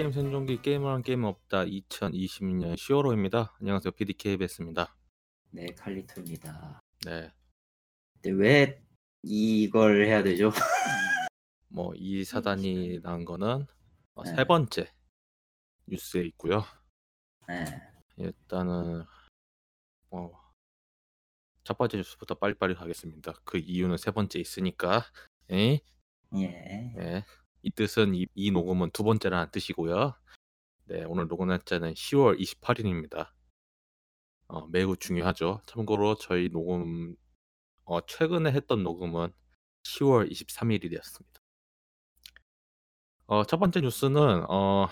게임 생존기 게임을 한 게임은 없다 2020년 10월호입니다. 안녕하세요 PDKBS입니다. 네, 칼리토입니다. 네, 근데 왜 이걸 해야 되죠? 뭐 이 사단이 난 거는 어, 네. 세 번째 뉴스에 있고요. 네, 일단은 어, 첫 번째 뉴스부터 빨리빨리 가겠습니다. 그 이유는 세 번째 있으니까. 에? 예. 네. 이 뜻은 이, 이 녹음은 두 번째라는 뜻이고요. 네, 오늘 녹음 날짜는 10월 28일입니다. 어, 매우 중요하죠. 참고로 저희 녹음 어, 최근에 했던 녹음은 10월 23일이었습니다. 어, 첫 번째 뉴스는 어,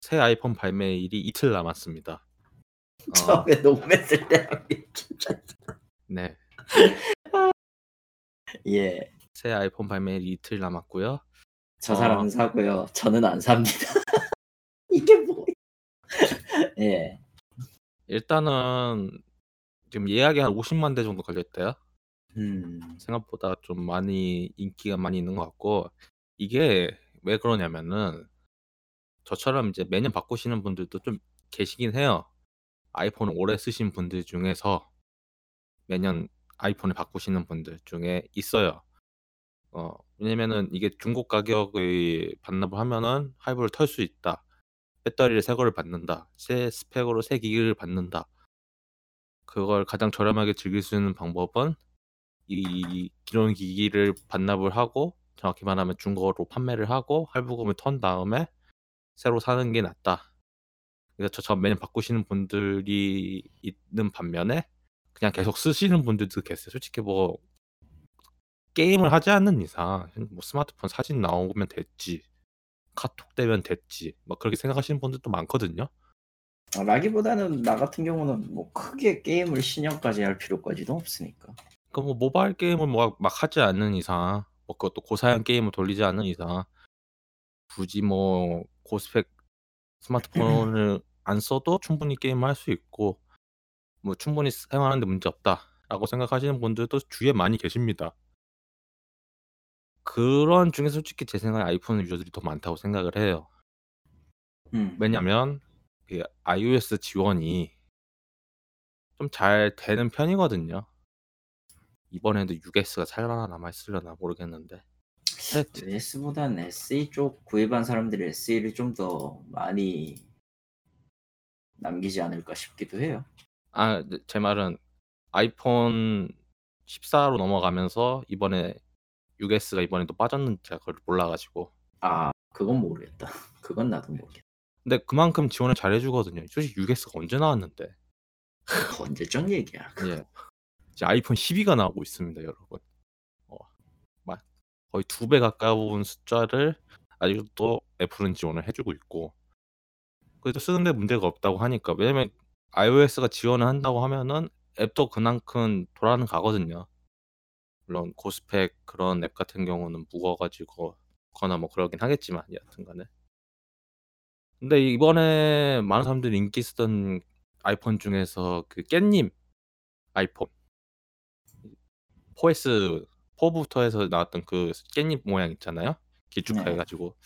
새 아이폰 발매일이 이틀 남았습니다. 어, 처음에 녹음했을 때 네, 예. 새 아이폰 발매일이 이틀 남았고요. 저 어. 사람은 사고요. 저는 안 삽니다. 이게 뭐? 예. 일단은 지금 예약이 한 50만 대 정도 걸렸대요. 음. 생각보다 좀 많이 인기가 많이 있는 것 같고 이게 왜 그러냐면은 저처럼 이제 매년 바꾸시는 분들도 좀 계시긴 해요. 아이폰을 오래 쓰신 분들 중에서 매년 아이폰을 바꾸시는 분들 중에 있어요. 어, 왜냐면은 이게 중고 가격의 반납을 하면은 할부를 털 수 있다. 배터리를 새 거를 받는다. 새 스펙으로 새 기기를 받는다. 그걸 가장 저렴하게 즐길 수 있는 방법은 이 기존 기기를 반납을 하고 정확히 말하면 중고로 판매를 하고 할부금을 턴 다음에 새로 사는 게 낫다. 그래서 저처럼 매년 바꾸시는 분들이 있는 반면에 그냥 계속 쓰시는 분들도 계세요. 솔직히 뭐 게임을 하지 않는 이상 뭐 스마트폰 사진 나오면 됐지. 카톡 되면 됐지. 뭐 그렇게 생각하시는 분들도 많거든요. 어, 라기보다는 나 같은 경우는 뭐 크게 게임을 신형까지 할 필요까지도 없으니까. 그뭐 모바일 게임을 뭐막 하지 않는 이상, 뭐 그것도 고사양 게임을 돌리지 않는 이상, 굳이 뭐 고스펙 스마트폰을 안 써도 충분히 게임을 할 수 있고, 뭐 충분히 사용하는데 문제 없다라고 생각하시는 분들도 주위에 많이 계십니다. 그런 중에 솔직히 제 생각에 아이폰 유저들이 더 많다고 생각을 해요. 음. 왜냐면 그 iOS 지원이 좀 잘 되는 편이거든요. 이번에도 6S가 살아나 남아 있으려나 모르겠는데. S보단 SE 쪽 구입한 사람들이 SE를 좀 더 많이 남기지 않을까 싶기도 해요. 아, 네, 제 말은 아이폰 14로 넘어가면서 이번에 6S가 이번에 또 빠졌는지 제가 그걸 몰라가지고. 아, 그건 모르겠다. 그건 나도 모르겠다. 근데 그만큼 지원을 잘 해주거든요. 솔직히 6S가 언제 나왔는데. 언제적 얘기야. 예. 이제 아이폰 12가 나오고 있습니다, 여러분. 어, 막 거의 두 배 가까운 숫자를 아직도 애플은 지원을 해주고 있고. 그래도 쓰는데 문제가 없다고 하니까. 왜냐면 iOS가 지원을 한다고 하면은 앱도 그만큼 돌아는 가거든요. 물론 고스펙 그런 앱 같은 경우는 무거워가지고 거나 뭐 그러긴 하겠지만 여하튼간에. 근데 이번에 많은 사람들이 인기 쓰던 아이폰 중에서 그 깻잎 아이폰 4S 4부터 해서 나왔던 그 깻잎 모양 있잖아요. 길쭉해가지고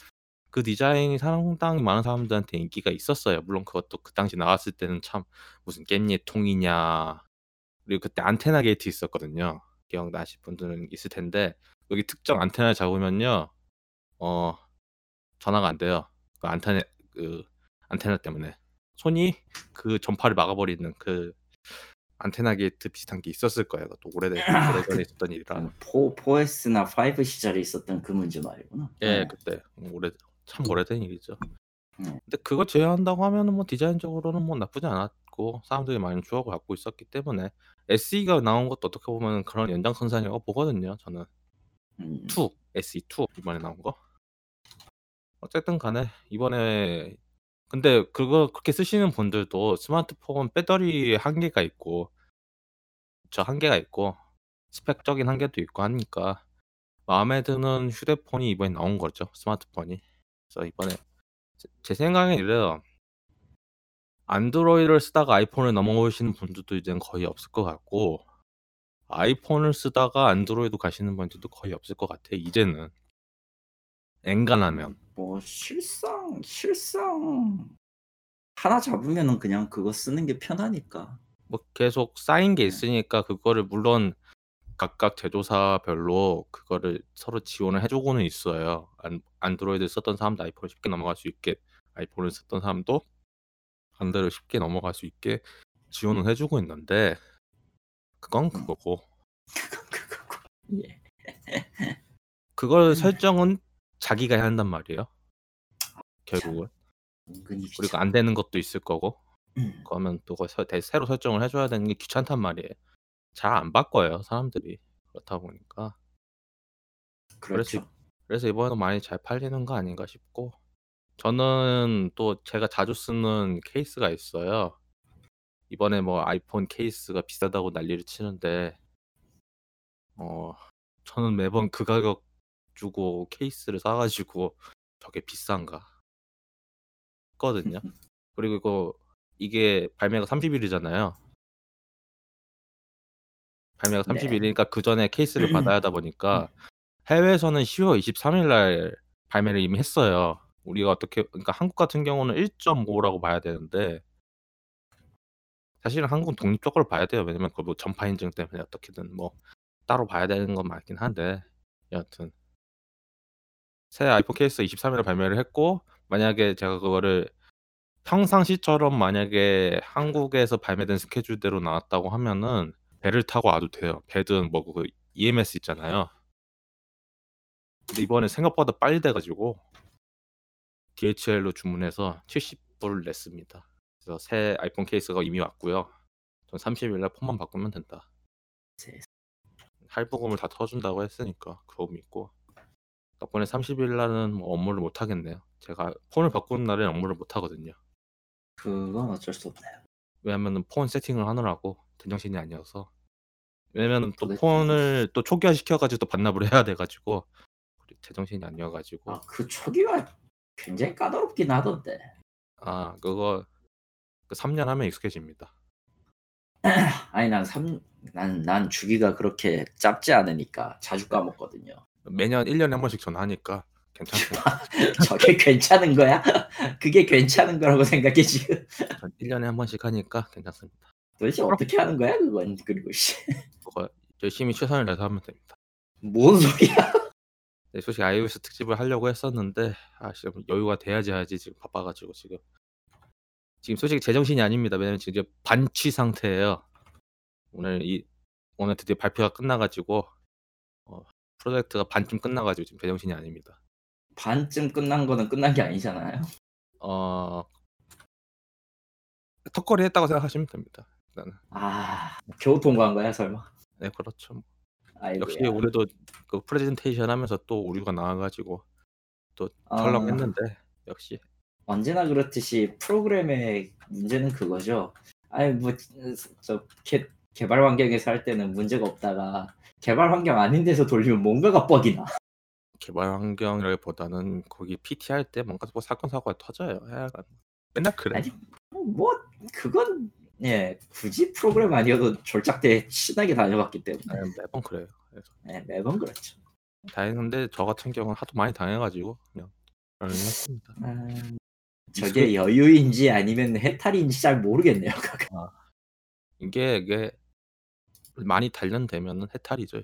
그 디자인이 상당히 많은 사람들한테 인기가 있었어요. 물론 그것도 그 당시 나왔을 때는 참 무슨 깻잎 통이냐 그리고 그때 안테나 게이트 있었거든요. 기억나실 분들은 있을 텐데 여기 특정 안테나를 잡으면요, 어 전화가 안 돼요. 그 안테나 그 안테나 때문에 손이 그 전파를 막아버리는 그 안테나 게이트 비슷한 게 있었을 거예요. 그것도 오래된 오래전에 있었던 일이라. 4, 4S나 5 시절에 있었던 그 문제 말이구나. 예, 네. 그때 오래 참 오래된 일이죠. 음. 근데 그거 제외한다고 하면은 뭐 디자인적으로는 뭐 나쁘지 않았고 사람들이 많이 추억을 갖고 있었기 때문에 SE가 나온 것도 어떻게 보면 그런 연장선상이라고 보거든요. 저는 음. 2, SE2 이번에 나온 거. 어쨌든 간에 이번에 근데 그거 그렇게 쓰시는 분들도 스마트폰 배터리 한계가 있고 저 한계가 있고 스펙적인 한계도 있고 하니까 마음에 드는 휴대폰이 이번에 나온 거죠. 스마트폰이. 그래서 이번에 제, 제 생각엔 이래요. 안드로이드를 쓰다가 아이폰을 넘어오시는 분들도 이제는 거의 없을 것 같고 아이폰을 쓰다가 안드로이드 가시는 분들도 거의 없을 것 같아. 이제는 엔간하면 뭐 실상 실상 하나 잡으면은 그냥 그거 쓰는 게 편하니까. 뭐 계속 쌓인 게 네. 있으니까 그거를 물론 각각 제조사별로 그거를 서로 지원을 해 주고는 있어요. 안 안드로이드 썼던 사람도 아이폰을 쉽게 넘어갈 수 있게 아이폰을 썼던 사람도 안드로이드 쉽게 넘어갈 수 있게 지원을 해 주고 있는데 그건 음. 그거고 그건 그거고. 예. 그걸 음. 설정은 자기가 해야 한단 말이에요. 결국은. 그리고 귀찮아. 안 되는 것도 있을 거고. 음. 그러면 또 그걸 서대 새로 설정을 해 줘야 되는 게 귀찮단 말이에요. 잘 안 바꿔요, 사람들이. 그렇다 보니까. 그래서 그렇죠. 그래서 이번에도 많이 잘 팔리는 거 아닌가 싶고 저는 또 제가 자주 쓰는 케이스가 있어요. 이번에 뭐 아이폰 케이스가 비싸다고 난리를 치는데 어 저는 매번 그 가격 주고 케이스를 사 가지고 '저게 비싼가?' 했거든요. 그리고 이거 이게 발매가 30 일이잖아요. 발매가 30 네. 일이니까 그전에 케이스를 받아야 하다 보니까 해외에서는 10월 23일 날 발매를 이미 했어요. 우리가 어떻게 그러니까 한국 같은 경우는 1.5 라고 봐야 되는데 사실은 한국은 독립적으로 봐야 돼요. 왜냐면 그뭐 전파 인증 때문에 어떻게든 뭐 따로 봐야 되는 건 맞긴 한데 여하튼 새 아이폰 케이스 23 일에 발매를 했고 만약에 제가 그거를 평상시처럼 만약에 한국에서 발매된 스케줄대로 나왔다고 하면은 배를 타고 와도 돼요. 배든 뭐 그 EMS 있잖아요. 근데 이번에 생각보다 빨리 돼 가지고 DHL로 주문해서 70불 냈습니다. 그래서 새 아이폰 케이스가 이미 왔고요. 전 30일 날 폰만 바꾸면 된다. 세상. 할부금을 다 터준다고 했으니까 그거 믿고 덕분에 30일 날은 뭐 업무를 못 하겠네요. 제가 폰을 바꾸는 날엔 업무를 못 하거든요. 그건 어쩔 수 없네요. 왜냐면은 폰 세팅을 하느라고 제정신이 아니어서. 왜냐면은 또 도대체 폰을 또 초기화 시켜 가지고 또 반납을 해야 돼 가지고 제정신이 아니어 가지고 아, 그 초기화 굉장히 까다롭긴 하던데. 아 그거 그 3년 하면 익숙해집니다. 아니 난삼난난 주기가 그렇게 짧지 않으니까 자주 까먹거든요. 매년 1 년에 한 번씩 전화하니까 괜찮습니다. 저게 괜찮은 거야? 그게 괜찮은 거라고 생각해 지금? 전1 년에 한 번씩 하니까 괜찮습니다. 도대체 어떻게 하는 거야 그건? 그리고 씨. 그거 열심히 최선을 다해서 하면 됩니다. 뭔 소리야? 네 솔직히 iOS 특집을 하려고 했었는데 아 지금 여유가 돼야지 해야지 지금 바빠 가지고 지금. 지금 솔직히 제정신이 아닙니다. 왜냐면 지금 이제 반취 상태예요. 오늘 이 오늘 드디어 발표가 끝나 가지고 어 프로젝트가 반쯤 끝나 가지고 지금 제정신이 아닙니다. 반쯤 끝난 거는 끝난 게 아니잖아요. 어 턱걸이 했다고 생각하시면 됩니다. 일단은. 아 겨우 통과한 거야 설마? 네 그렇죠. 아이고야. 역시 우리도 그 프레젠테이션 하면서 또 오류가 나와 가지고 또 아. 철렁했는데 역시 언제나 그렇듯이 프로그램의 문제는 그거죠. 아니 뭐저 개발 환경에서 할 때는 문제가 없다가 개발 환경 아닌 데서 돌리면 뭔가가 뻑이 나. 개발 환경이라기보다는 거기 PT 할 때 뭔가 뭐 사건 사고가 터져요. 하여간 맨날 그래. 아니 뭐 그건 예 굳이 프로그램 아니어도 졸작대 친하게 다녀봤기 때문에 네 매번 그래요. 그래서 예, 매번 그렇죠. 다행인데 저 같은 경우는 하도 많이 당해 가지고 그냥 했습니다. 음, 저게 여유인지 아니면 해탈인지 잘 모르겠네요. 아. 이게 이게 많이 단련되면은 해탈이죠.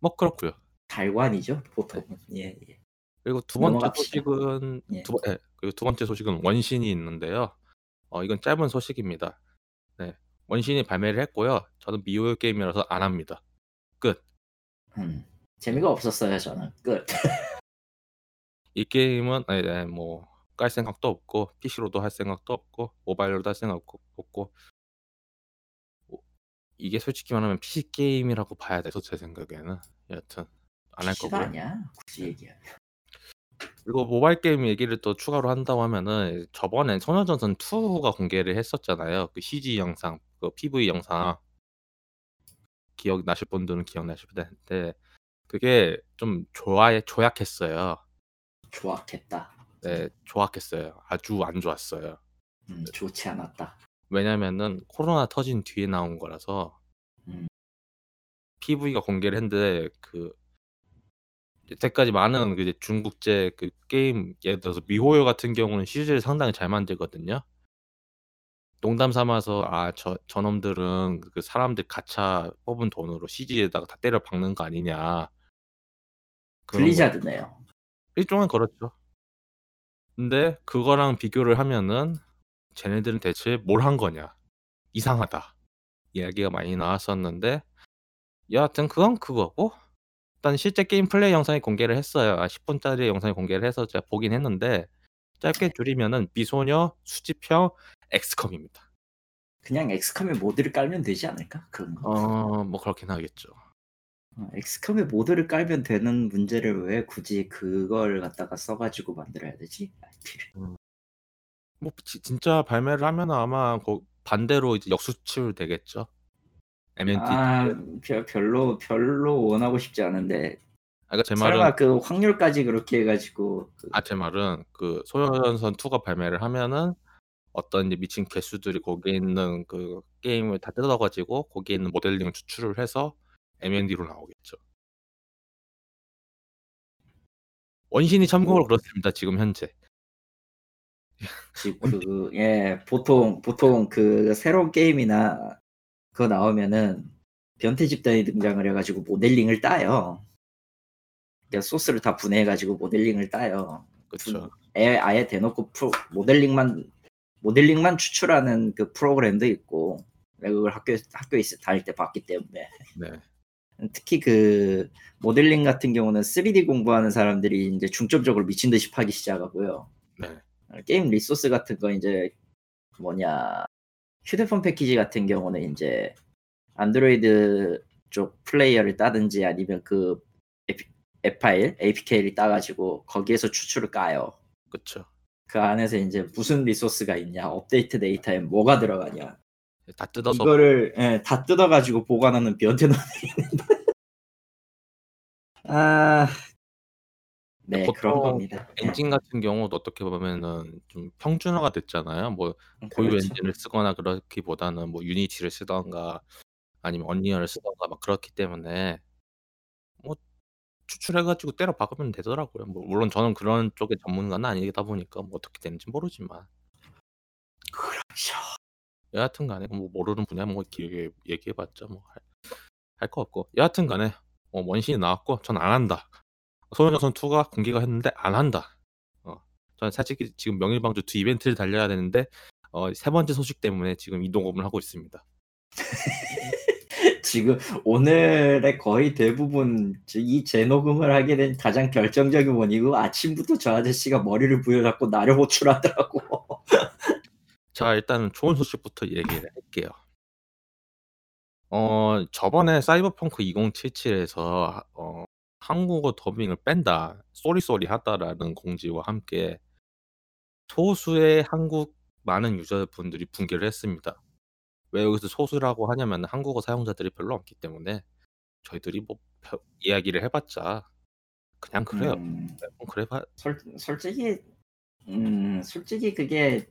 뭐 그렇고요. 달관이죠 보통은. 예, 예. 그리고 두 번째. 소식은 예. 두번예 그리고 두 번째 소식은 원신이 있는데요. 어 이건 짧은 소식입니다. 네. 원신이 발매를 했고요. 저는 미호요 게임이라서 안 합니다. 끝. 음, 재미가 없었어요 저는. 끝. 이 게임은 예예뭐깔 생각도 없고 PC로도 할 생각도 없고 모바일로도 할 생각 없고 없고 뭐 이게 솔직히 말하면 PC 게임이라고 봐야 돼서 제 생각에는. 여하튼 안 할 거고요. 아니야 굳이 얘기하면. 그리고 모바일 게임 얘기를 또 추가로 한다고 하면은 저번에 소녀전선 2가 공개를 했었잖아요. 그 CG 영상, 그 PV 영상. 기억 나실 분들은 기억나실 텐데 그게 좀 좋아해 조약했어요. 조악했다. 네, 조악했어요. 아주 안 좋았어요. 음, 좋지 않았다. 왜냐면은 코로나 터진 뒤에 나온 거라서 음. PV가 공개를 했는데 그 여태까지 많은 그 이제 중국제 그 게임 예를 들어서 미호요 같은 경우는 CG를 상당히 잘 만들거든요. 농담 삼아서 '아 저 저놈들은 그 사람들 가차 뽑은 돈으로 CG에다가 다 때려 박는 거 아니냐.' 그런 거 블리자드네요. 일종은 그렇죠. 근데 그거랑 비교를 하면은 "쟤네들은 대체 뭘 한 거냐. 이상하다." 이야기가 많이 나왔었는데 여하튼 그건 그거고 일단 실제 게임 플레이 영상이 공개를 했어요. 아 10 분짜리 영상이 공개를 해서 제가 보긴 했는데 짧게 네. 줄이면은 미소녀, 수지평, 엑스컴입니다. 그냥 엑스컴의 모드를 깔면 되지 않을까? 그런 거. 어 뭐 그렇긴 하겠죠. 어 엑스컴의 모드를 깔면 되는 문제를 왜 굳이 그걸 갖다가 써 가지고 만들어야 되지? IP를. 음. 뭐 지 진짜 발매를 하면은 아마 거 반대로 이제 역수출 되겠죠. MNT 아. 별 별로 별로 원하고 싶지 않은데 아 그러니까 제 말은 설마 그 확률까지 그렇게 해 가지고 그 아제 말은 그 소녀전선 2가 발매를 하면은 어떤 이제 미친 개수들이 거기에 있는 그 게임을 다 뜯어 가지고 거기에 있는 모델링을 추출을 해서 MND로 나오겠죠. 원신이 참고로 뭐 그렇습니다, 지금 현재. 그 예 보통 보통 그 새로운 게임이나 그거 나오면은 변태 집단이 등장을 해 가지고 모델링을 따요. 그러니까 소스를 다 분해해 가지고 모델링을 따요. 애 아예 대놓고 프로 모델링만 모델링만 추출하는 그 프로그램도 있고 내가 그걸 학교에 학교에 있을 다닐 때 봤기 때문에. 네. 특히 그 모델링 같은 경우는 3D 공부하는 사람들이 인제 중점적으로 미친 듯이 파기 시작하고요. 네. 어 게임 리소스 같은 거 인제 뭐냐 휴대폰 패키지 같은 경우는 인제 안드로이드 쪽 플레이어를 따든지 아니면 그 에피 앱 파일 APK를 따 가지고 거기에서 추출을 까요. 그쵸. 그 안에서 인제 무슨 리소스가 있냐, 업데이트 데이터에 뭐가 들어가냐. 예다 뜯어서 이거를 예 다 뜯어 가지고 보관하는 변태 놈들이 있는데 아. 네 그런 보통 겁니다. 예. 엔진 같은 경우도 어떻게 보면은 좀 평준화가 됐잖아요. 뭐 음 고유 그렇죠. 엔진을 쓰거나 그렇기보다는 뭐 유니티를 쓰든가 아니면 언리얼을 쓰든가 막 그렇기 때문에 뭐 추출해 가지고 때려 박으면 되더라고요. 뭐 물론 저는 그런 쪽의 전문가는 아니다 보니까 뭐 어떻게 되는지 모르지만. 그렇죠. 여하튼 간에 뭐 모르는 분야면 뭐 길게 얘기해 봤자 뭐할할거 없고 여하튼 간에 어 원신이 나왔고 "전 안 한다." 소녀전선 2가 공개가 했는데 "안 한다." 어 저는 솔직히 지금 명일방주 2 이벤트를 달려야 되는데 어 세 번째 소식 때문에 지금 이 녹음을 하고 있습니다. 지금 오늘의 거의 대부분 저이 재녹음을 하게 된 가장 결정적인 원인은 아침부터 저 아저씨가 머리를 부여잡고 나를 호출하더라고. 자 일단은 좋은 소식부터 얘기를 할게요. 어 저번에 사이버펑크 2077에서 어" 한국어 더빙을 뺀다. 쏘리쏘리하다."라는 공지와 함께 소수의 한국 많은 유저분들이 붕괴를 했습니다. 왜 여기서 소수라고 하냐면은 한국어 사용자들이 별로 없기 때문에 저희들이 뭐벼 이야기를 해 봤자 그냥 그래요. 음. 매번 그래 봐 솔 솔직히 음 솔직히 그게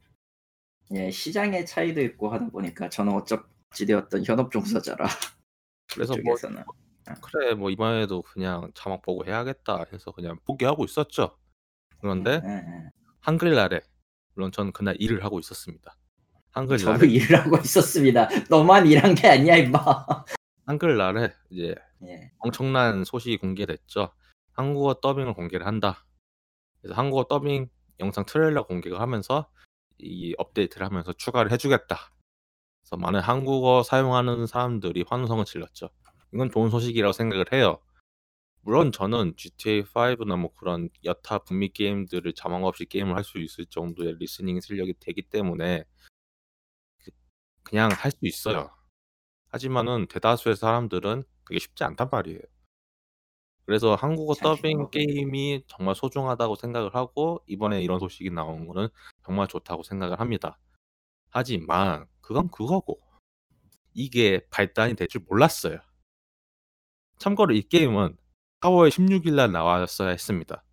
예 시장의 차이도 있고 하다 보니까 저는 어찌 되었든 현업 종사자라 그래서 뭐 그래 뭐 이번에도 그냥 자막 보고 해야겠다.' 해서 그냥 포기하고 있었죠. 그런데 예예. 한글날에 물론 저는 그날 일을 하고 있었습니다. 저도 한글날에 일을 하고 있었습니다. 너만 일한 게 아니야 임마. 한글날에 이제 예. 엄청난 소식이 공개됐죠. "한국어 더빙을 공개를 한다." 그래서 "한국어 더빙 영상 트레일러 공개를 하면서 이 업데이트를 하면서 추가를 해 주겠다." 그래서 많은 한국어 사용하는 사람들이 환호성을 질렀죠. 이건 좋은 소식이라고 생각을 해요. 물론 저는 GTA 5나 뭐 그런 여타 북미 게임들을 자막 없이 게임을 할 수 있을 정도의 리스닝 실력이 되기 때문에 그 그냥 할 수 있어요. 하지만은 대다수의 사람들은 그게 쉽지 않단 말이에요. 그래서 한국어 더빙 게임이 정말 소중하다고 생각을 하고 이번에 이런 소식이 나온 거는 정말 좋다고 생각을 합니다. 하지만 그건 그거고 이게 발단이 될 줄 몰랐어요. 참고로 이 게임은 4월 16일 날 나왔어야 했습니다.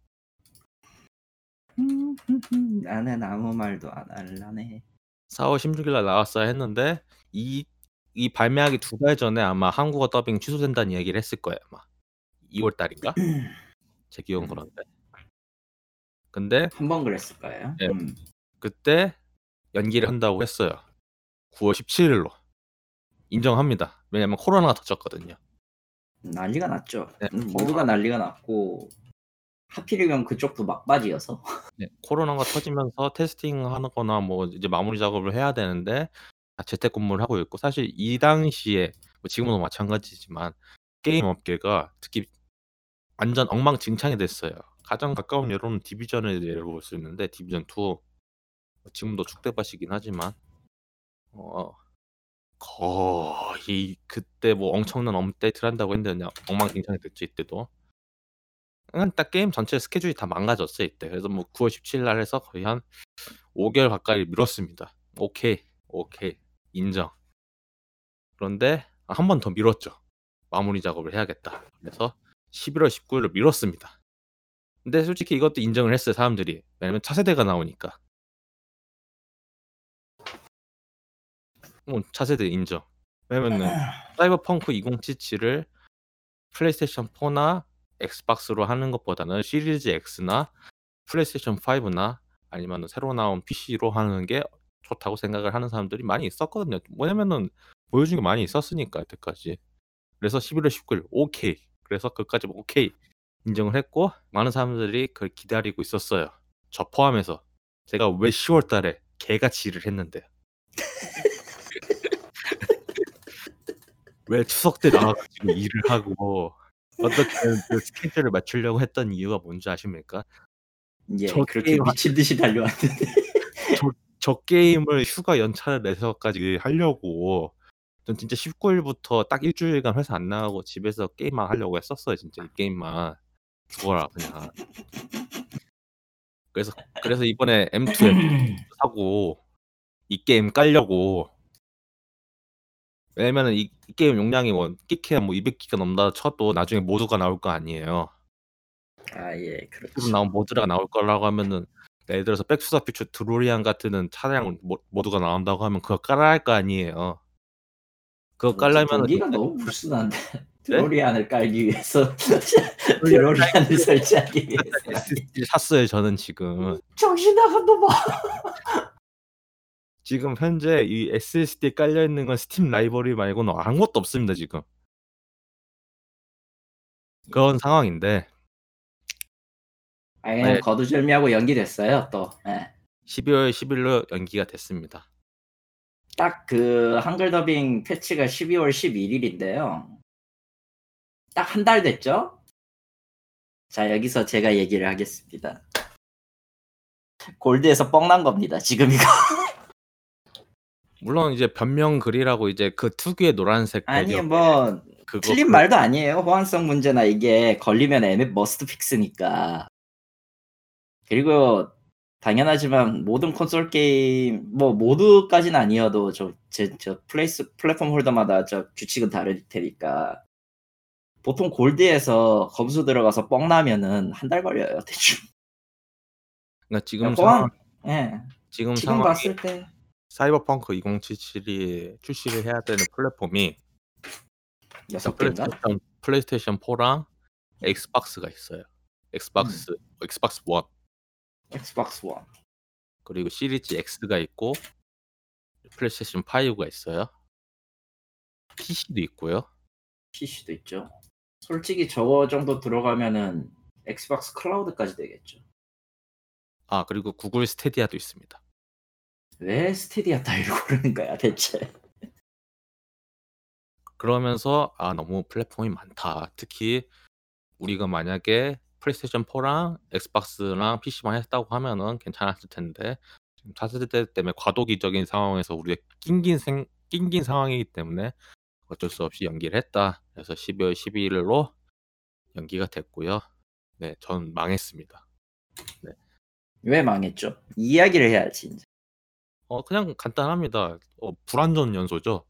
나는 아무 말도 안 할라네. 4월 16일 날 나왔어야 했는데 이 이 발매하기 2달 전에 아마 한국어 더빙 취소된다는 이야기를 했을 거예요 아마. 2월 달인가? 제 기억은 음. 그런데. 근데 한 번 그랬을 거예요. 네. 음. 그때 연기를 한다고 했어요. 9월 17일로. 인정합니다. 왜냐면 코로나가 터졌거든요. 난리가 났죠. 네, 음, 모두가 난리가 났고 하필이면 그쪽도 막바지여서 네, 코로나가 터지면서 테스팅하는 거나 뭐 이제 마무리 작업을 해야 되는데 다 재택근무를 하고 있고 사실 이 당시에 뭐 지금도 마찬가지지만 게임 업계가 특히 완전 엉망진창이 됐어요. 가장 가까운 예로는 디비전을 예로 볼 수 있는데 디비전 2뭐 지금도 축대밭이긴 하지만 어 거의 그때 뭐 엄청난 업데이트를 한다고 했는데 그냥 엉망진창이 됐죠 이때도. 그냥 딱 게임 전체 스케줄이 다 망가졌어요 이때. 그래서 뭐 9월 17일 날 해서 거의 한 5개월 가까이 미뤘습니다. 오케이, 오케이, 인정. 그런데 한 번 더 미뤘죠. 마무리 작업을 해야겠다. 그래서 11월 19일로 미뤘습니다. 근데 솔직히 이것도 인정을 했어요 사람들이. 왜냐면 차세대가 나오니까. 어, 차세대 인정. 왜냐면은 사이버펑크 2077을 플레이스테이션 4나 엑스박스로 하는 것보다는 시리즈 X나 플레이스테이션 5나 아니면 새로 나온 PC로 하는 게 좋다고 생각을 하는 사람들이 많이 있었거든요. 뭐냐면은 보여준 게 많이 있었으니까 여태까지. 그래서 11월 19일 오케이. 그래서 그까지 오케이 인정을 했고 많은 사람들이 그걸 기다리고 있었어요. 저 포함해서 제가 왜 10월 달에 개같이 일을 했는데 왜 추석 때 나와가지고 일을 하고 어떻게든 그 스케줄을 맞추려고 했던 이유가 뭔지 아십니까? 예, 저 그렇게 게임 미친 듯이 달려왔는데. 저 게임을 휴가 연차를 내서까지 하려고 전 진짜 19일부터 딱 일주일간 회사 안 나가고 집에서 게임만 하려고 했었어요 진짜 이 게임만. 죽어라 그냥. 그래서 그래서 이번에 M2 사고 이 게임 깔려고 왜냐면은 이, 이 게임 용량이 뭐 끼케야 뭐 200기가 넘다 쳐도 나중에 모드가 나올 거 아니에요 아 예 그렇죠. 나온 모드가 나올 거라고 하면은 예를 들어서 백투더 퓨처 드로리안 같은 차량 모- 모드가 나온다고 하면 그거 깔아야 할 거 아니에요. 그거 깔려면은 동기가 너무 불순한데 드로리안을 깔기 위해서 드로리안을 설치하기 위해서 샀어요 저는 지금. 정신 나간 놈아 지금 현재 이 SSD 깔려 있는 건 스팀 라이브러리 말고는 아무것도 없습니다 지금. 그런 상황인데 아 그냥 네. 거두절미하고 연기됐어요 또 예. 12월 10일로 연기가 됐습니다. 딱 그 한글 더빙 패치가 12월 11일인데요. 딱 한 달 됐죠? 자, 여기서 제가 얘기를 하겠습니다. 골드에서 뻥난 겁니다, 지금 이거. 물론 이제 변명 글이라고 이제 그 특유의 노란색 아니, 뭐, 그거 틀린 그- 말도 아니에요. 호환성 문제나 이게 걸리면 MF must fix니까. 그리고 당연하지만 모든 콘솔 게임 뭐 모두까지는 아니어도 저제저 플레이스 플랫폼 holder마다 저 규칙은 다를 테니까 보통 골드에서 검수 들어가서 뻥 나면은 한 달 걸려요 대충. 그러니까 지금 호환 상황 예 지금 지금 상황이 봤을 때 사이버펑크 2077이 출시를 해야 되는 플랫폼이 여섯 개인가? 플레이스테이션, 플레이스테이션 4랑 엑스박스가 있어요. 엑스박스, 엑스박스 1 엑스박스 원. 그리고 시리즈 X가 있고 플레이스테이션 5가 있어요. PC도 있고요. PC도 있죠. 솔직히 저거 정도 들어가면은 엑스박스 클라우드까지 되겠죠. 아 그리고 구글 스테디아도 있습니다. 왜 스테디아 따위로 고르는 거야 대체? 그러면서 아 너무 플랫폼이 많다. 특히 우리가 만약에 플레이스테이션 4랑 엑스박스랑 PC만 했다고 하면은 괜찮았을 텐데 지금 차세대 때문에 과도기적인 상황에서 우리가 낑긴 생, 낑긴 상황이기 때문에 어쩔 수 없이 연기를 했다. 그래서 12월 12일로 연기가 됐고요. 네, 전 망했습니다. 왜 망했죠? 이야기를 해야지. 이제. 어 그냥 간단합니다. 어, 불안전 연소죠.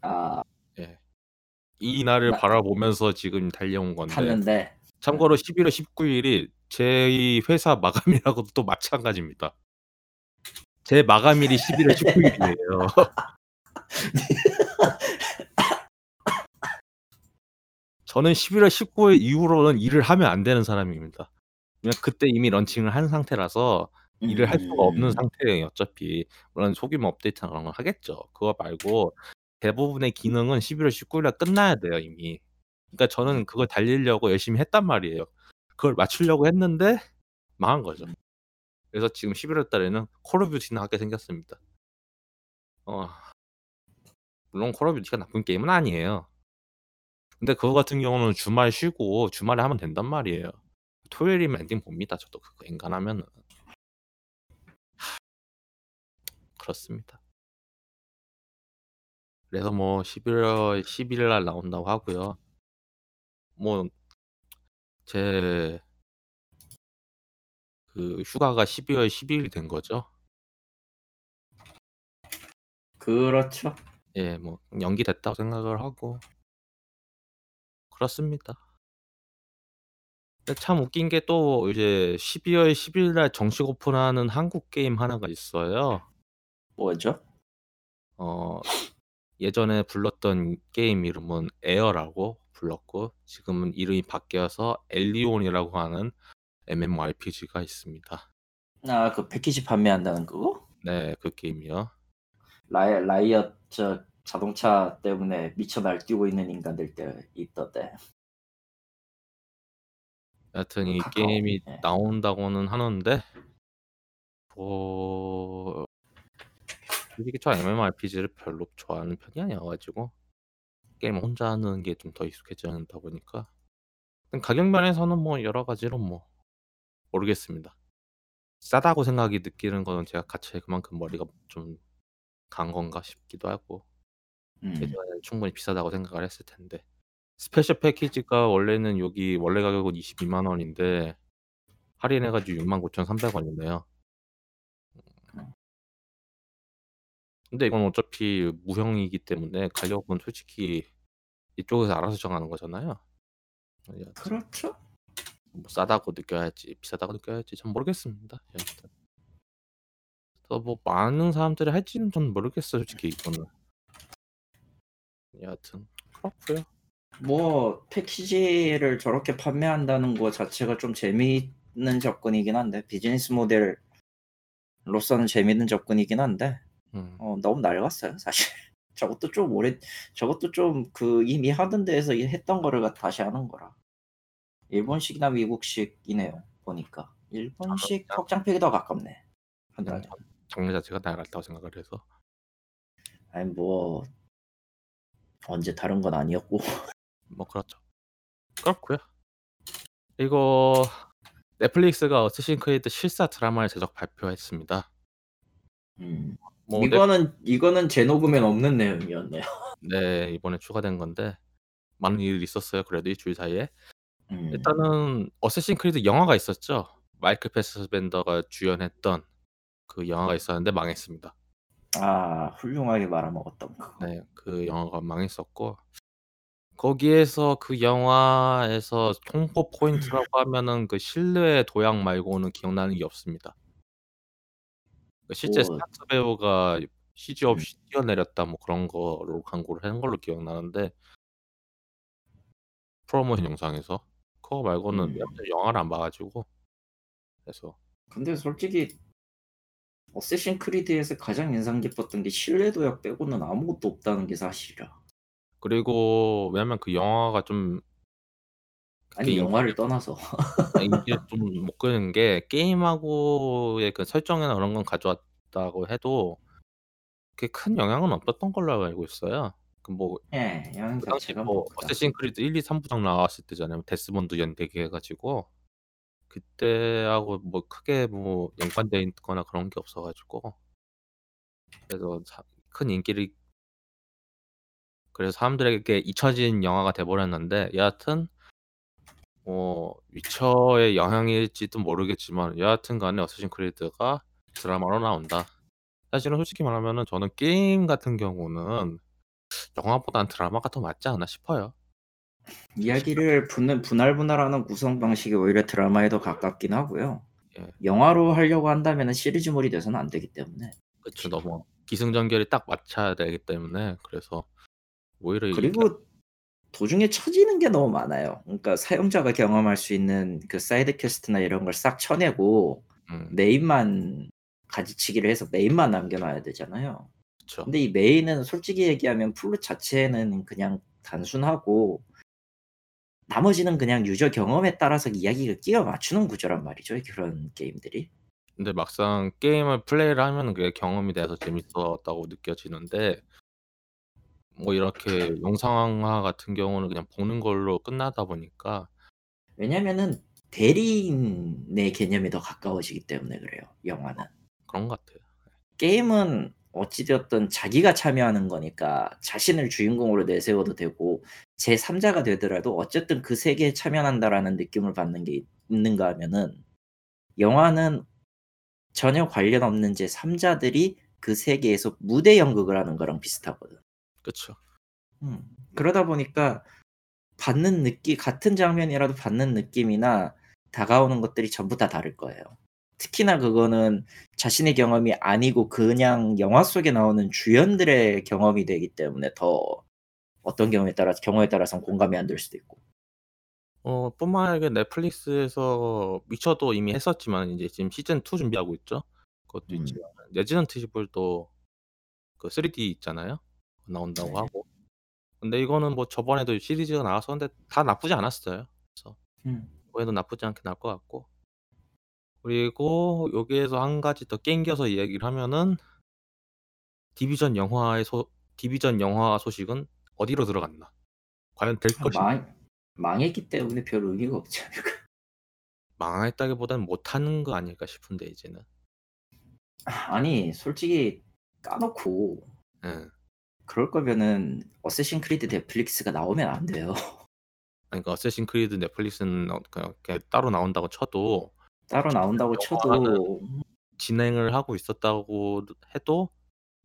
아 예. 이 날을 나- 바라보면서 지금 달려온 건데 탔는데 참고로 11월 19일이 제 회사 마감이라고도 또 마찬가지입니다. 제 마감일이 11월 19일이에요. 저는 11월 19일 이후로는 일을 하면 안 되는 사람입니다. 왜냐면 그때 이미 런칭을 한 상태라서 일을 할 수가 없는 음. 상태예요 어차피. 물론 소규모 업데이트나 그런 건 하겠죠. 그거 말고 대부분의 기능은 11월 19일 날 끝나야 돼요 이미. 그러니까 저는 그걸 달리려고 열심히 했단 말이에요. 그걸 맞추려고 했는데 망한 거죠. 그래서 지금 11월 달에는 콜 오브 듀티나 하게 생겼습니다. 어. 물론 콜 오브 듀티가 나쁜 게임은 아니에요. 근데 그거 같은 경우는 주말 쉬고 주말에 하면 된단 말이에요. 토요일이면 엔딩 봅니다. 저도 그거 엔간하면은. 그렇습니다. 그래서 뭐 11월 11일 날 나온다고 하고요. 뭐 제 그 휴가가 12월 12일이 된 거죠. 그렇죠. 예, 뭐 연기됐다고 생각을 하고 그렇습니다. 근데 참 웃긴 게 또 이제 12월 10일 날 정식 오픈하는 한국 게임 하나가 있어요. 뭐죠? 어 예전에 불렀던 게임 이름은 에어라고 불렀고 지금은 이름이 바뀌어서 엘리온이라고 하는 MMORPG가 있습니다. 아, 그 패키지 판매한다는 그거? 네, 그 게임이요. 라이, 라이엇 저 자동차 때문에 미쳐 날뛰고 있는 인간들 때 있던데. 여하튼 이 카카오. 게임이 예. 나온다고는 하는데 뭐 솔직히 저 MMORPG를 별로 좋아하는 편이 아니어가지고 게임 혼자 하는 게 좀 더 익숙해지다 보니까 가격 면에서는 뭐 여러 가지로 뭐 모르겠습니다. 싸다고 생각이 느끼는 거는 제가 같이 그만큼 머리가 좀 간 건가 싶기도 하고 음. 예전에는 충분히 비싸다고 생각을 했을 텐데 스페셜 패키지가 원래는 여기 원래 가격은 22만 원인데 할인해가지고 69,300원이네요. 근데 이건 어차피 무형이기 때문에 가격은 솔직히 이쪽에서 알아서 정하는 거잖아요. 여하튼 그렇죠. 뭐 싸다고 느껴야지 비싸다고 느껴야지 전 모르겠습니다. 여하튼 그래서 뭐 많은 사람들이 할지는 전 모르겠어요 솔직히 이거는. 여하튼 그렇고요. 뭐 패키지를 저렇게 판매한다는 거 자체가 좀 재미있는 접근이긴 한데 비즈니스 모델로서는 재미있는 접근이긴 한데 음. 어, 너무 낡았어요 사실. 저것도 좀 오래 저것도 좀 그 이미 하던 데에서 했던 거를 갖- 다시 하는 거라. 일본식이나 미국식이네요 보니까 일본식 아, 확장팩이 더 가깝네. 한달 장르 자체가 낡았다고 생각을 해서 아니 뭐 언제 다른 건 아니었고 뭐 그렇죠. 그렇고요. 이거 넷플릭스가 어쌔신 크리드 실사 드라마를 제작 발표했습니다. 음. 뭐 넷- 이거는 이거는 제 녹음엔 없는 내용이었네요. 네 이번에 추가된 건데 많은 일이 있었어요. 그래도 일주일 사이에 음. 일단은 어쌔신 크리드 영화가 있었죠. 마이클 패스벤더가 주연했던 그 영화가 있었는데 망했습니다. 아 훌륭하게 말아먹었던 그거. 네, 그 영화가 망했었고 거기에서 그 영화에서 홍보 포인트라고 하면은 그 신뢰 도약 말고는 기억나는 게 없습니다. 그 실제 뭐 스턴트 배우가 CG 음. 없이 뛰어내렸다 뭐 그런 거로 광고를 한 걸로 기억나는데 프로모션 영상에서 그거 말고는 음. 영화를 안 봐가지고 그래서 근데 솔직히 어쌔신 크리드에서 가장 인상 깊었던 게 신뢰 도약 빼고는 아무것도 없다는 게 사실이라. 그리고 왜냐면 그 영화가 좀 아니 영화를 떠나서. 인기를 좀못 끄는 게 게임하고의 그 설정이나 그런 건 가져왔다고 해도 그게 큰 영향은 없었던 걸로 알고 있어요. 그뭐 예 영향 그 당시 뭐뭐 어쌔신 크리드 1, 2, 3부작 나왔을 때잖아요. 데스몬드 연대기 해가지고. 그때하고 뭐 크게 뭐 연관돼 있거나 그런 게 없어가지고. 그래서 자- 큰 인기를 그래서 사람들에게 잊혀진 영화가 돼버렸는데 여하튼 뭐 위쳐의 영향일지도 모르겠지만 여하튼 간에 어쌔신 크리드가 드라마로 나온다. 사실은 솔직히 말하면은 저는 게임 같은 경우는 영화보단 드라마가 더 맞지 않나 싶어요. 이야기를 분할 분할분할하는 구성 방식이 오히려 드라마에 더 가깝긴 하고요. 예. 영화로 하려고 한다면 시리즈물이 돼서는 안 되기 때문에. 그쵸 너무 기승전결이 딱 맞춰야 되기 때문에 그래서 오히려 그리고 도중에 처지는 게 너무 많아요. 그러니까 사용자가 경험할 수 있는 그 사이드 퀘스트나 이런 걸 싹 쳐내고 음, 메인만 가지치기를 해서 메인만 남겨놔야 되잖아요. 그쵸. 근데 이 메인은 솔직히 얘기하면 플롯 자체는 그냥 단순하고 나머지는 그냥 유저 경험에 따라서 이야기가 끼워 맞추는 구조란 말이죠. 그런 게임들이. 근데 막상 게임을 플레이를 하면 그게 경험이 돼서 재밌었다고 느껴지는데 뭐 이렇게 영상화 같은 경우는 그냥 보는 걸로 끝나다 보니까 왜냐면은 대리인의 개념이 더 가까워지기 때문에 그래요. 영화는. 그런 것 같아요. 게임은 어찌되었든 자기가 참여하는 거니까 자신을 주인공으로 내세워도 되고 제 3자가 되더라도 어쨌든 그 세계에 참여한다라는 느낌을 받는 게 있는가 하면은 영화는 전혀 관련 없는 제 3자들이 그 세계에서 무대 연극을 하는 거랑 비슷하거든. 그쵸. 음, 그러다 보니까 받는 느낌 같은 장면이라도 받는 느낌이나 다가오는 것들이 전부 다 다를 거예요. 특히나 그거는 자신의 경험이 아니고 그냥 영화 속에 나오는 주연들의 경험이 되기 때문에 더 어떤 경우에 따라 경우에 따라서는 공감이 안 될 수도 있고. 어 뿐만 아니라 넷플릭스에서 위쳐도 이미 했었지만 이제 지금 시즌 2 준비하고 있죠. 그것도 음. 있지만 레지던트 이블도 그 3D 있잖아요. 나온다고 네. 하고. 근데 이거는 뭐 저번에도 시리즈가 나왔었는데 다 나쁘지 않았어요. 그래서 음. 이번에도 나쁘지 않게 나올 것 같고. 그리고 여기에서 한 가지 더 낑겨서 이야기를 하면은 디비전 영화의 소 디비전 영화 소식은 어디로 들어갔나? 과연 될 것인가? 망 망했기 때문에 별 의미가 없지 않을까. 망했다기보다는 못하는 거 아닐까 싶은데 이제는. 아니 솔직히 까놓고 예. 그럴 거면은 어쌔신 크리드 넷플릭스가 나오면 안 돼요. 그러니까 어쌔신 크리드 넷플릭스는 어 그냥 그냥 따로 나온다고 쳐도 따로 나온다고 쳐도 진행을 하고 있었다고 해도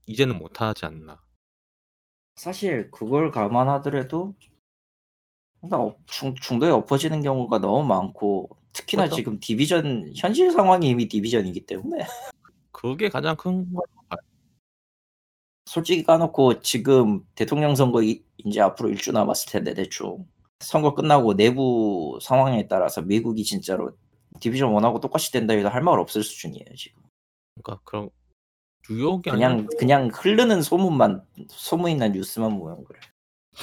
이제는 못 하지 않나. 사실 그걸 감안하더라도 어중 중도에 엎어지는 경우가 너무 많고 특히나 맞아. 지금 디비전 현실 상황이 이미 디비전이기 때문에 그게 가장 큰 거. 솔직히 까놓고 지금 대통령 선거 이 인제 앞으로 1주 남았을 텐데 대충 선거 끝나고 내부 상황에 따라서 미국이 진짜로 디비전 1하고 똑같이 된다 해도 할 말 없을 수준이에요 지금. 그러니까 그런 뉴욕이 그냥 그냥 흐르는 소문만 소문이나 뉴스만 보면 그래.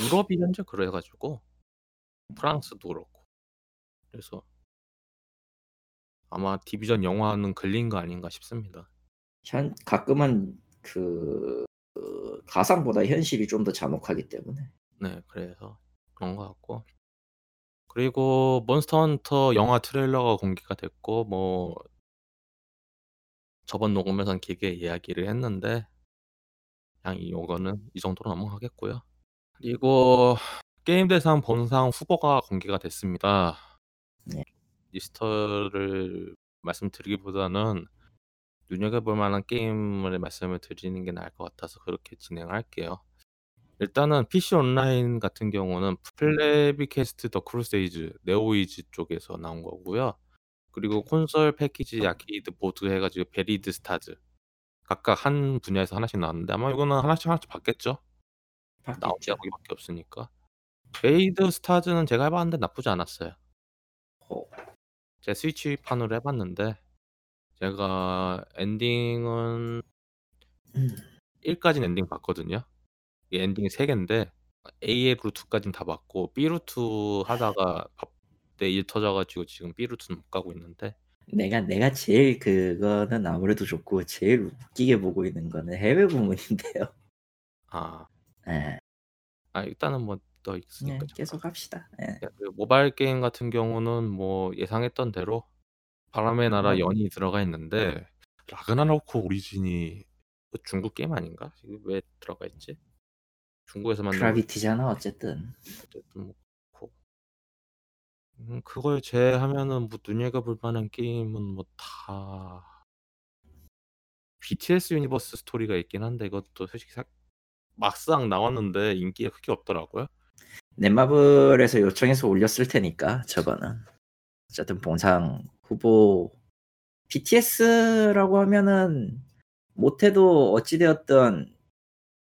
유럽이 현재 그래 가지고 프랑스도 그렇고. 그래서 아마 디비전 영화는 걸린 거 아닌가 싶습니다. 현 가끔은 그 그 가상보다 현실이 좀 더 잔혹하기 때문에. 네. 그래서 그런 것 같고. 그리고 몬스터 헌터 영화 트레일러가 공개가 됐고 뭐 저번 녹음에선 길게 이야기를 했는데 그냥 이 요거는 이 정도로 넘어가겠고요. 그리고 게임 대상 본상 후보가 공개가 됐습니다. 네. 리스트를 말씀드리기보다는 눈여겨볼 만한 게임을 말씀을 드리는 게 나을 것 같아서 그렇게 진행할게요. 일단은 PC 온라인 같은 경우는 플레비 퀘스트 더 크루세이즈 네오위즈 쪽에서 나온 거고요. 그리고 콘솔 패키지 아케이드 보드 해 가지고 베리드 스타즈 각각 한 분야에서 하나씩 나왔는데 아마 이거는 하나씩 하나씩 받겠죠? 나온 게. 거기밖에 없으니까. 베리드 스타즈는 제가 해 봤는데 나쁘지 않았어요. 어. 제가 스위치판으로 해 봤는데 제가 엔딩은 음. 1 까지는 엔딩 봤거든요. 이 엔딩이 3 개인데 A의 루트까지는 다 봤고 B 루트 하다가 갑자기 일 터져 가지고 지금 B 루트는 못 가고 있는데 내가 내가 제일 그거는 아무래도 좋고 제일 웃기게 보고 있는 거는 해외 부문인데요. 아. 예. 아 일단은 뭐 더 있으니까 네. 계속 합시다. 예. 네. 모바일 게임 같은 경우는 뭐 예상했던 대로 바람의 나라 뭐 연이 들어가 있는데 라그나로크 오리진이 그 중국 게임 아닌가? 이게 왜 들어가 있지? 중국에서 만든 그라비티잖아 어쨌든. 어쨌든 뭐. 음 그걸 제외하면은 뭐 눈여겨볼 만한 게임은 뭐 다 BTS 유니버스 스토리가 있긴 한데 이것도 솔직히 사 막상 나왔는데 인기가 크게 없더라고요. 넷마블에서 요청해서 올렸을 테니까 저거는. 어쨌든 본상 후보 BTS라고 하면은 못해도 어찌 되었든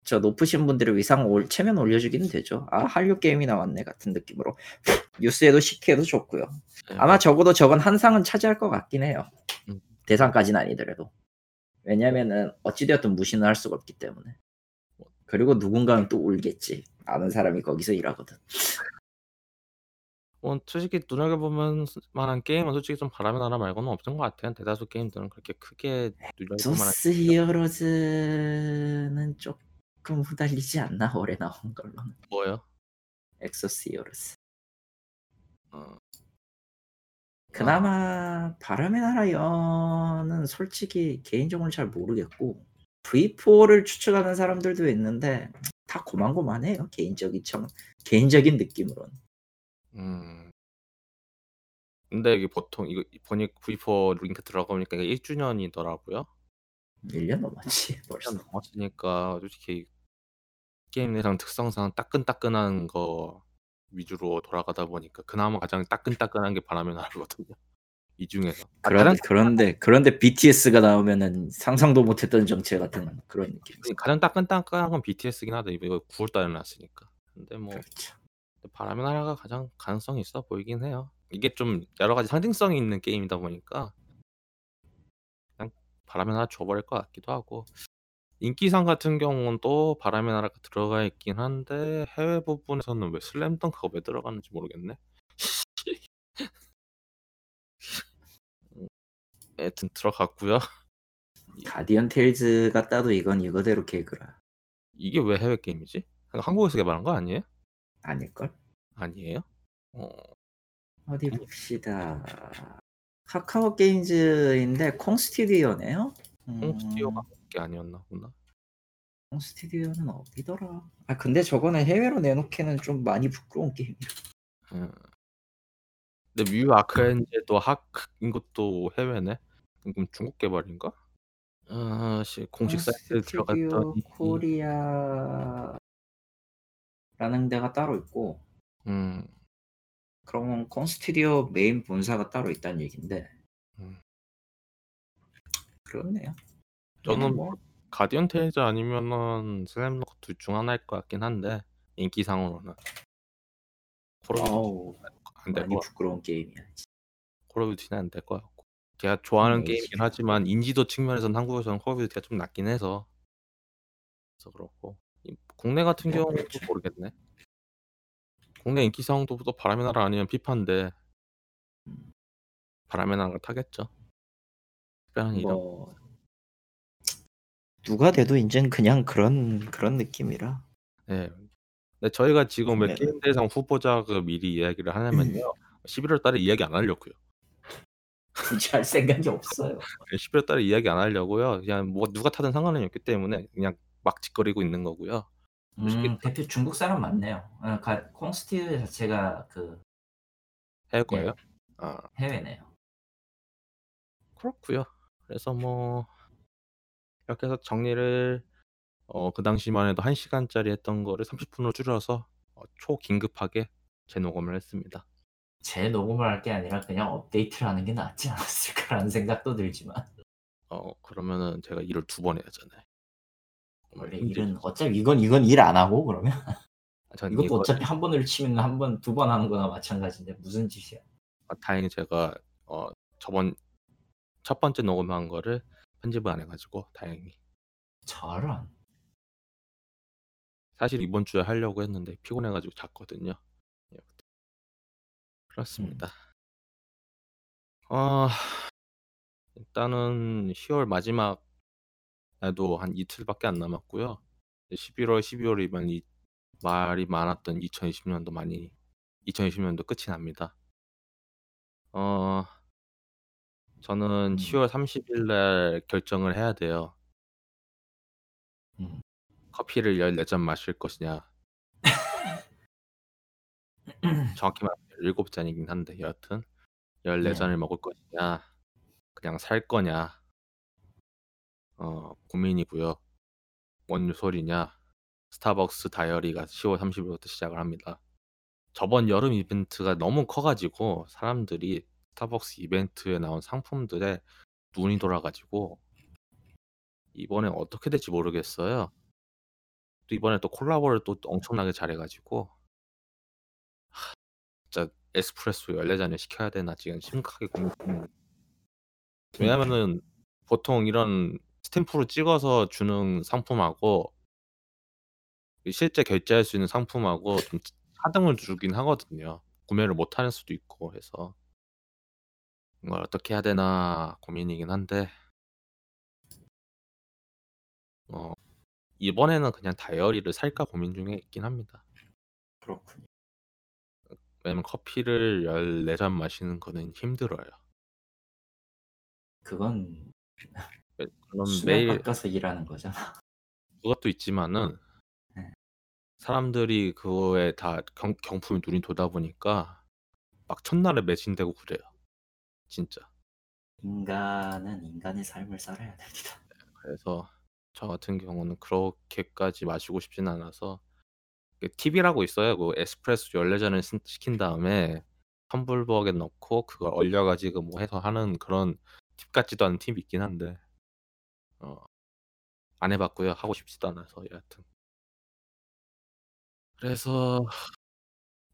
저 높으신 분들을 위상 올 체면 올려주기는 되죠. 아 한류 게임이 나왔네 같은 느낌으로 뉴스에도 시켜도 좋고요. 네, 아마 적어도 저건 한 상은 차지할 것 같긴 해요. 음. 대상까지는 아니더라도. 왜냐면은 어찌되었든 무시는 할 수가 없기 때문에. 그리고 누군가는 또 울겠지. 아는 사람이 거기서 일하거든. 뭐 솔직히 눈여겨보면 만한 게임은 솔직히 좀 바람의 나라 말고는 없는 것 같아요. 대다수 게임들은 그렇게 크게 눈여겨볼 만한 엑소스 히어로즈는 조금 후달리지 않나 올해 나온 걸로는. 뭐예요? 엑소스 히어로즈. 어, 그나마 바람의 나라 연은 솔직히 개인적으로 잘 모르겠고 V4를 추측하는 사람들도 있는데 다 고만고만해요 개인적인 청 개인적인 느낌으로는 음. 근데 이게 보통 이거 보니 V4 링크 들어가보니까 이게 1주년이더라고요. 1년 넘었지 벌써 1년 넘었으니까 솔직히 게임 내상 특성상 따끈따끈한 거 위주로 돌아가다 보니까 그나마 가장 따끈따끈한 게 바람의 나라거든요. 이 중에서. 아, 그런, 가장, 그런데 그런데 BTS가 나오면은 상상도 못했던 정체 같은 그런 느낌 가장 따끈따끈한 건 BTS긴 하다. 이거 9월 달에 나왔으니까. 근데 뭐 그렇죠 바람의 나라가 가장 가능성이 있어 보이긴 해요. 이게 좀 여러 가지 상징성이 있는 게임이다 보니까 그냥 바람의 나라 줘버릴 것 같기도 하고 인기상 같은 경우는 또 바람의 나라가 들어가 있긴 한데 해외 부분에서는 왜 슬램덩크가 왜 들어가는지 모르겠네. 음, 하여튼 들어갔고요. 가디언 테일즈가 따도 이건 이거대로 개그라 이게 왜 해외 게임이지? 한국에서 개발한 거 아니에요? 아닐걸? 아니에요? 어, 어디 봅시다 카카오 게임즈인데 콩 스튜디오네요 음, 홈스티어가 게 아니었나 보나? 콩 스튜디오는 어디더라 아 근데 저거는 해외로 내놓기는 좀 많이 부끄러운 게임이야 음. 근데 뮤 아크엔제도 학인 것도 해외네. 그럼 중국 개발인가? 아, 씨, 공식 사이트에 스튜디오 들어갔더니 코리아 라는 데가 따로 있고 음, 그러면 콩 스튜디오 메인 본사가 따로 있다는 얘긴데 음. 그렇네요. 저는 뭐 가디언 테일즈 아니면은 슬램덩크 둘 중 하나일 것 같긴 한데 인기상으로는 어우 안될 것 부끄러운 게임이야. 콜 오브 듀티는 안될 것 같고 걔가 좋아하는 음, 게임이긴. 하지만 인지도 측면에서는 한국에서는 콜 오브 듀티가 좀 낮긴 해서 그래서 그렇고 이- 국내 같은 네, 경우는 그렇죠. 또 모르겠네. 국내 인기상도 또 바람의 나라 아니면 음. 바람의 나라가 타겠죠. 특별한 이름. 뭐 누가 돼도 이젠 그냥 그런 그런 느낌이라. 네. 근데 저희가 지금 왜. 게임 대상 후보자 그 미리 이야기를 하냐면요. 11월 달에 이야기 안 하려고요. 굳이 할 생각이 없어요. 11월 달에 이야기 안 하려고요. 그냥 뭐 누가 타든 상관은 없기 때문에 그냥 막 짓거리고 있는 거고요. 음, 대표 중국 사람 맞네요. 어, 가, 콩 스튜디오 자체가 그 해외 거예요. 예. 아, 해외네요. 그렇고요. 그래서 뭐 이렇게 해서 정리를 어, 그 당시만 해도 1시간짜리 했던 거를 30분으로 줄여서 어, 초긴급하게 재녹음을 했습니다. 재녹음을 할 게 아니라 그냥 업데이트를 하는 게 낫지 않았을까라는 생각도 들지만 어, 그러면은 제가 일을 두 번 해야 하잖아요. 원래 일은 어차피 이건 이건 일 안 하고 그러면 전 이것도 이거 어차피 한 번을 치면 한 번 두 번 하는 거나 마찬가지인데 무슨 짓이야? 아, 다행히 제가 어, 저번 첫 번째 녹음한 거를 편집을 안 해가지고 다행히 저런 사실 이번 주에 하려고 했는데 피곤해가지고 잤거든요. 예. 그렇습니다. 어, 일단은 10월 마지막 날 도한 이틀밖에 안 남았고요. 11월, 12월이면 이 말이 많았던 2020년도 많이 2020년도 끝이 납니다. 어, 저는 음. 10월 30일 날 결정을 해야 돼요. 음. 커피를 14잔 마실 것이냐. 정확히 말하면 17잔이긴 한데 여하튼 14잔을 네. 먹을 것이냐. 그냥 살 거냐. 어, 고민이고요. 뭔 소리냐. 스타벅스 다이어리가 10월 30일부터 시작을 합니다. 저번 여름 이벤트가 너무 커가지고 사람들이 스타벅스 이벤트에 나온 상품들에 눈이 돌아가지고 이번에 어떻게 될지 모르겠어요. 또 이번에 또 콜라보를 또 엄청나게 잘해 가지고 진짜 에스프레소 14잔을 시켜야 되나 지금 심각하게 고민 중입니다. 왜냐면은 보통 이런 스탬프로 찍어서 주는 상품하고 이 실제 결제할 수 있는 상품하고 좀 차등을 주긴 하거든요. 구매를 못 하는 수도 있고 해서. 이걸 어떻게 해야 되나 고민이긴 한데 어 이번에는 그냥 다이어리를 살까 고민 중에 있긴 합니다. 그렇군요. 왜냐면 커피를 14잔 마시는 거는 힘들어요. 그건 수면 매일 바꿔서 일하는 거잖아. 그것도 있지만은 네. 사람들이 그거에 다 경 경품이 눈이 돌다 보니까 막 첫날에 매진되고 그래요. 진짜. 인간은 인간의 삶을 살아야 됩니다. 그래서 저 같은 경우는 그렇게까지 마시고 싶진 않아서 그 팁이라고 있어요. 그 에스프레소 14잔을 신 시킨 다음에 텀블벅에 넣고 그걸 얼려 가지고 뭐 해서 하는 그런 팁 같지도 않은 팁이 있긴 한데 어 안 해 봤고요. 하고 싶지도 않아서 여하튼. 그래서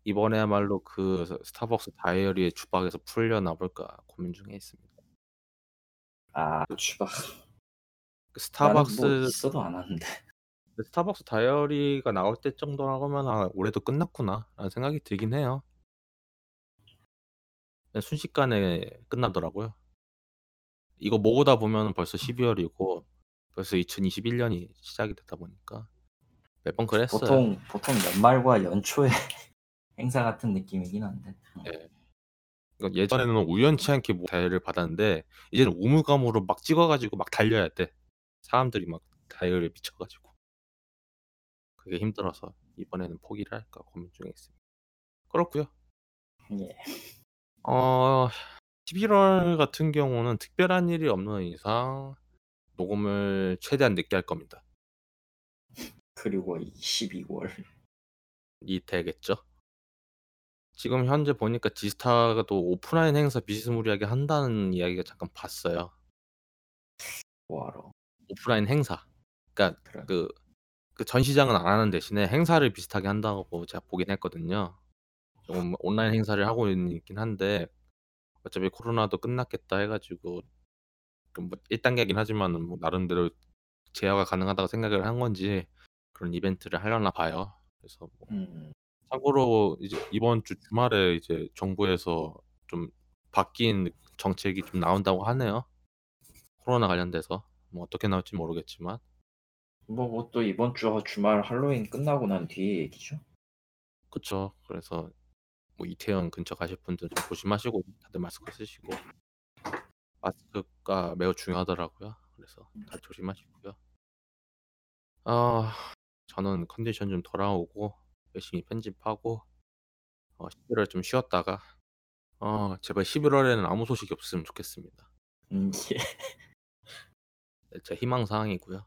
이번에야말로 그스 스타벅스 다이어리에 주박에서 풀려나 볼까 고민 중에 있습니다. 아 주박. 그뭐 스타벅스 있어도 안 하는데. 그 스타벅스 다이어리가 나올 때 정도라고 하면 '아 올해도 끝났구나.'라는 생각이 들긴 해요. 순식간에 끝나더라고요. 이거 모으다 보면은 벌써 12월이고 벌써 2021년이 시작이 되다 보니까 매번 그랬어요. 보통 보통 연말과 연초에 행사 같은 느낌이긴 한데. 어. 예. 그러니까 예전에는 우연치 않게 뭐 다이어리를 받았는데 이제는 우물감으로 막 찍어 가지고 막 달려야 돼. 사람들이 막 다이어리에 미쳐 가지고. 그게 힘들어서 이번에는 포기를 할까 고민 중에 있습니다. 그렇고요. 예. 어 11월 같은 경우는 특별한 일이 없는 이상 녹음을 최대한 늦게 할 겁니다. 그리고 이 12월. 이 되겠죠. 지금 현재 보니까 지스타도 오프라인 행사 비스무리하게 한다는 이야기가 잠깐 봤어요. 뭐하러? 오프라인 행사. 그러니까 그래. 그 그 전시장은 안 하는 대신에 행사를 비슷하게 한다고 제가 보긴 했거든요. 좀 온라인 행사를 하고 있긴 한데 어차피 코로나도 끝났겠다 해 가지고 그뭐1 단계이긴 하지만은 뭐 나름대로 제어가 가능하다고 생각을 한 건지 그런 이벤트를 하려나 봐요. 그래서 뭐 음. 참고로 이제 이번 주 주말에 이제 정부에서 좀 바뀐 정책이 좀 나온다고 하네요. 코로나 관련돼서. 뭐 어떻게 나올지 모르겠지만. 뭐 뭐 또 이번 주 주말 할로윈 끝나고 난 뒤에 얘기죠. 그쵸. 그래서 뭐 이태원 근처 가실 분들은 좀 조심하시고 다들 마스크 쓰시고. 마스크가 매우 중요하더라고요. 그래서 다들 조심하시고요. 아 저는 컨디션 좀 돌아오고 열심히 편집하고 어 11월 좀 쉬었다가 어 제발 11월에는 아무 소식이 없었으면 좋겠습니다. 음 예. 네제 희망 사항이고요.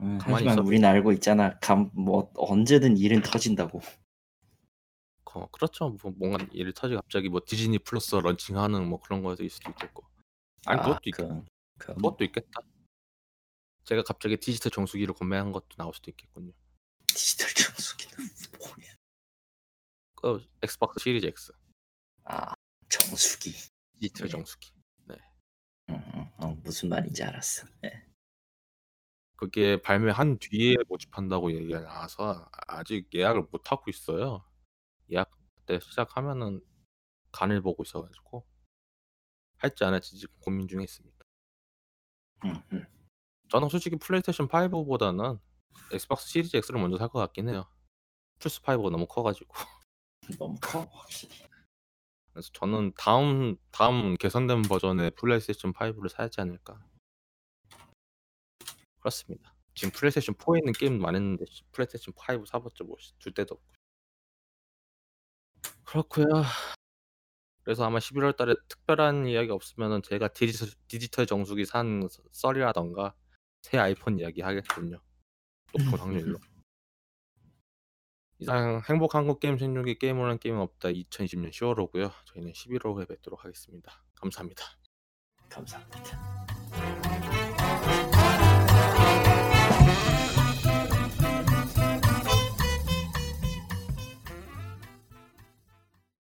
어음 가만히 하지만 있어도 우린 알고 있잖아. 감 뭐 언제든 일은 터진다고. 거 그렇죠. 뭐 뭔가 일이 터지고 갑자기 뭐 디즈니 플러스 런칭하는 뭐 그런 거일 수도 있겠고. 아니 아 그것도 있겠 그그 그것도 있겠다. 제가 갑자기 디지털 정수기를 구매한 것도 나올 수도 있겠군요. 디지털 정수기는 뭐야? 그 엑스박스 시리즈 X. 아 정수기. 디지털 예. 정수기. 네. 음어 무슨 말인지 알았어. 예. 그게 발매한 뒤에 모집한다고 얘기가 나와서 아직 예약을 못 하고 있어요. 예약 그때 시작하면은 간을 보고 있어 가지고 할지 안 할지 지금 고민 중에 있습니다. 음 음. 저는 솔직히 플레이스테이션 5보다는 엑스박스 시리즈 X를 먼저 살 것 같긴 해요. 플스 5가 너무 커 가지고. 너무 커 확실히. 그래서 저는 다음 다음 개선된 버전의 플레이스테이션 5를 사야지 않을까. 그렇습니다. 지금 플레이스테이션 4에 있는 게임도 많았는데 씨 플레이스테이션 5 사 봤자 뭐씨줄 데도 없고. 그렇고요. 그래서 아마 11월 달에 특별한 이야기 없으면은 제가 디지털 디지털 정수기 산썰 썰이라든가 새 아이폰 이야기 하겠군요. 높은 확률로. 이상 행복 한 국 게임 생존기 게임을 하는 게임은 없다 2020년 10월호고요. 저희는 11월호에 뵙도록 하겠습니다. 감사합니다. 감사합니다.